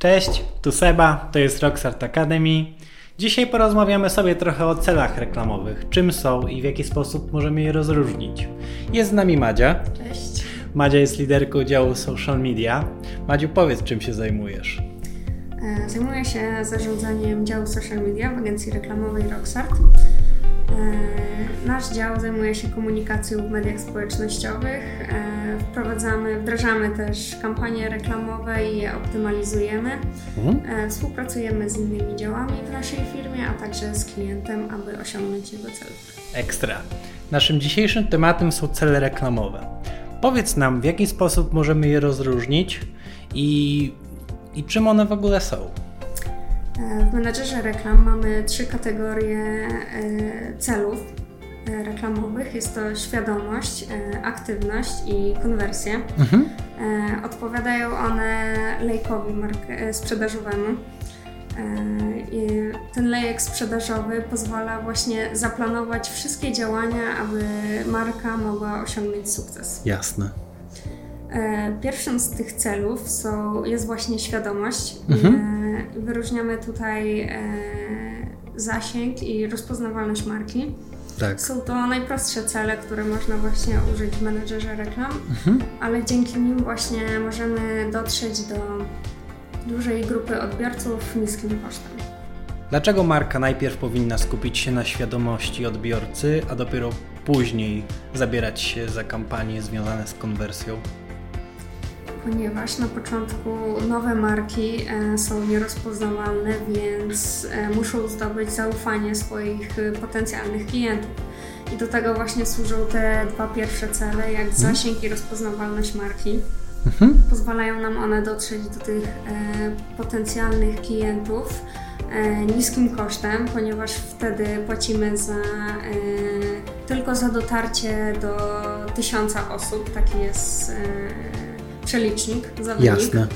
Cześć, tu Seba, to jest Rockstart Academy. Dzisiaj porozmawiamy sobie trochę o celach reklamowych, czym są i w jaki sposób możemy je rozróżnić. Jest z nami Madzia. Cześć. Madzia jest liderką działu social media. Madziu, powiedz, czym się zajmujesz. E, zajmuję się zarządzaniem działu social media w agencji reklamowej Rocksart. E, nasz dział zajmuje się komunikacją w mediach społecznościowych. E, wprowadzamy, wdrażamy też kampanie reklamowe i je optymalizujemy. Mhm. Współpracujemy z innymi działami w naszej firmie, a także z klientem, aby osiągnąć jego cel. Ekstra. Naszym dzisiejszym tematem są cele reklamowe. Powiedz nam, w jaki sposób możemy je rozróżnić i, i czym one w ogóle są. E, w menedżerze reklam mamy trzy kategorie e, celów e, reklamowych. Jest to świadomość, aktywność i konwersja. Mhm. Odpowiadają one lejkowi sprzedażowemu. Ten lejek sprzedażowy pozwala właśnie zaplanować wszystkie działania, aby marka mogła osiągnąć sukces. Jasne. Pierwszym z tych celów są, jest właśnie świadomość. Mhm wyróżniamy tutaj e, zasięg i rozpoznawalność marki. Tak. Są to najprostsze cele, które można właśnie użyć w menedżerze reklam, mhm. ale dzięki nim właśnie możemy dotrzeć do dużej grupy odbiorców niskim kosztem. Dlaczego marka najpierw powinna skupić się na świadomości odbiorcy, a dopiero później zabierać się za kampanie związane z konwersją? Ponieważ na początku nowe marki e, są nierozpoznawalne, więc e, muszą zdobyć zaufanie swoich e, potencjalnych klientów. I do tego właśnie służą te dwa pierwsze cele, jak mhm. zasięg i rozpoznawalność marki. Mhm. Pozwalają nam one dotrzeć do tych potencjalnych klientów niskim kosztem, ponieważ wtedy płacimy za, tylko za dotarcie do tysiąca osób. Taki jest przelicznik, zawodnik. Jasne.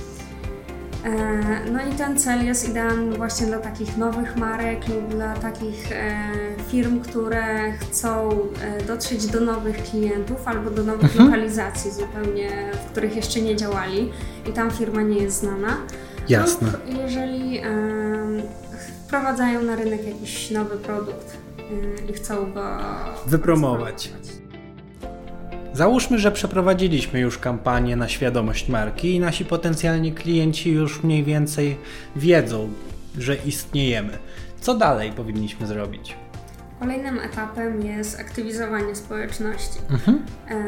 E, no i ten cel jest idealny właśnie dla takich nowych marek lub dla takich e, firm, które chcą e, dotrzeć do nowych klientów albo do nowych mhm. lokalizacji zupełnie, w których jeszcze nie działali i tam firma nie jest znana. Jasne. Lub jeżeli wprowadzają na rynek jakiś nowy produkt i chcą go wypromować. Załóżmy, że przeprowadziliśmy już kampanię na świadomość marki i nasi potencjalni klienci już mniej więcej wiedzą, że istniejemy. Co dalej powinniśmy zrobić? Kolejnym etapem jest aktywizowanie społeczności. Mhm. E,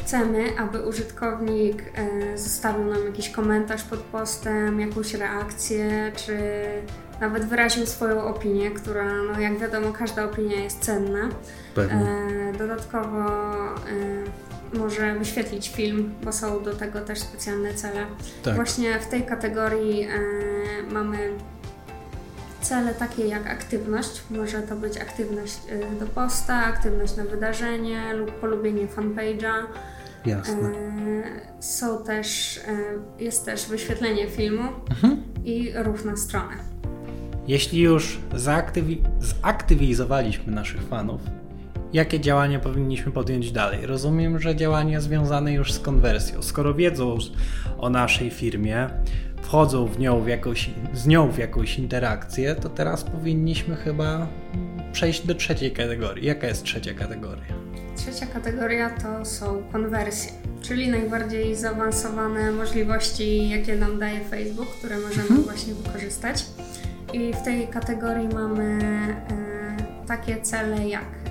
chcemy, aby użytkownik e, zostawił nam jakiś komentarz pod postem, jakąś reakcję, czy nawet wyraził swoją opinię, która, no jak wiadomo, każda opinia jest cenna. Pewnie. E, dodatkowo może wyświetlić film, bo są do tego też specjalne cele. Tak. Właśnie w tej kategorii mamy cele takie jak aktywność. Może to być aktywność do posta, aktywność na wydarzenie lub polubienie fanpage'a. Jasne. Są też, jest też wyświetlenie filmu mhm. i ruch na stronę. Jeśli już zaaktywi- zaktywizowaliśmy naszych fanów, jakie działania powinniśmy podjąć dalej? Rozumiem, że działania związane już z konwersją. Skoro wiedzą o naszej firmie, wchodzą w nią w jakąś, z nią w jakąś interakcję, to teraz powinniśmy chyba przejść do trzeciej kategorii. Jaka jest trzecia kategoria? Trzecia kategoria to są konwersje, czyli najbardziej zaawansowane możliwości, jakie nam daje Facebook, które możemy mhm. właśnie wykorzystać. I w tej kategorii mamy e, takie cele jak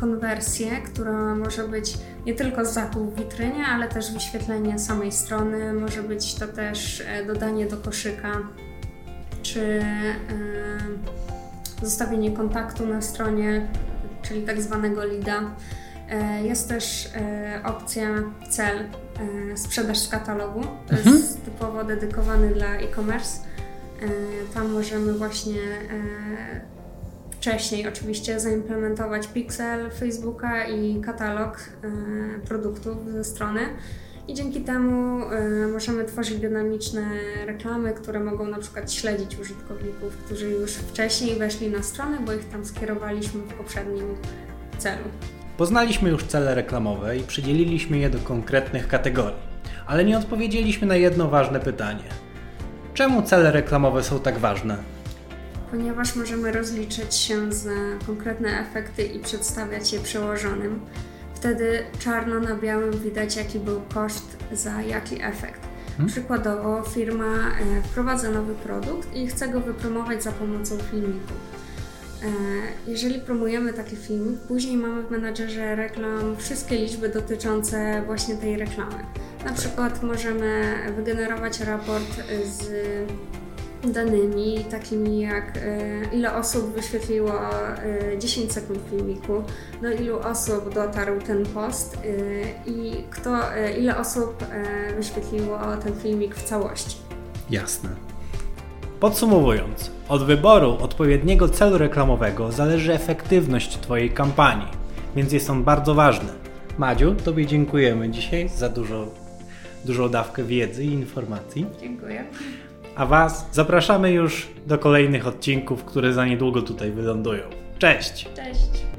konwersję, która może być nie tylko zakup w witrynie, ale też wyświetlenie samej strony, może być to też e, dodanie do koszyka, czy zostawienie kontaktu na stronie, czyli tak zwanego leada. Jest też opcja cel sprzedaż z katalogu. To mhm. jest typowo dedykowany dla e-commerce E, tam możemy właśnie e, wcześniej oczywiście zaimplementować pixel Facebooka i katalog e, produktów ze strony. I dzięki temu możemy tworzyć dynamiczne reklamy, które mogą na przykład śledzić użytkowników, którzy już wcześniej weszli na stronę, bo ich tam skierowaliśmy w poprzednim celu. Poznaliśmy już cele reklamowe i przydzieliliśmy je do konkretnych kategorii, ale nie odpowiedzieliśmy na jedno ważne pytanie – Czemu cele reklamowe są tak ważne? Ponieważ możemy rozliczyć się za konkretne efekty i przedstawiać je przełożonym. Wtedy czarno na białym widać, jaki był koszt za jaki efekt. Przykładowo firma e, wprowadza nowy produkt i chce go wypromować za pomocą filmiku. E, Jeżeli promujemy taki filmik, później mamy w menadżerze reklam wszystkie liczby dotyczące właśnie tej reklamy. Na przykład możemy wygenerować raport z danymi takimi jak e, ile osób wyświetliło e, 10 sekund filmiku, do ilu osób dotarł ten post e, i kto, e, ile osób e, wyświetliło ten filmik w całości. Jasne. Podsumowując, od wyboru odpowiedniego celu reklamowego zależy efektywność Twojej kampanii, więc jest on bardzo ważny. Madziu, Tobie dziękujemy dzisiaj za dużo, dużą dawkę wiedzy i informacji. Dziękuję. A Was zapraszamy już do kolejnych odcinków, które za niedługo tutaj wylądują. Cześć! Cześć!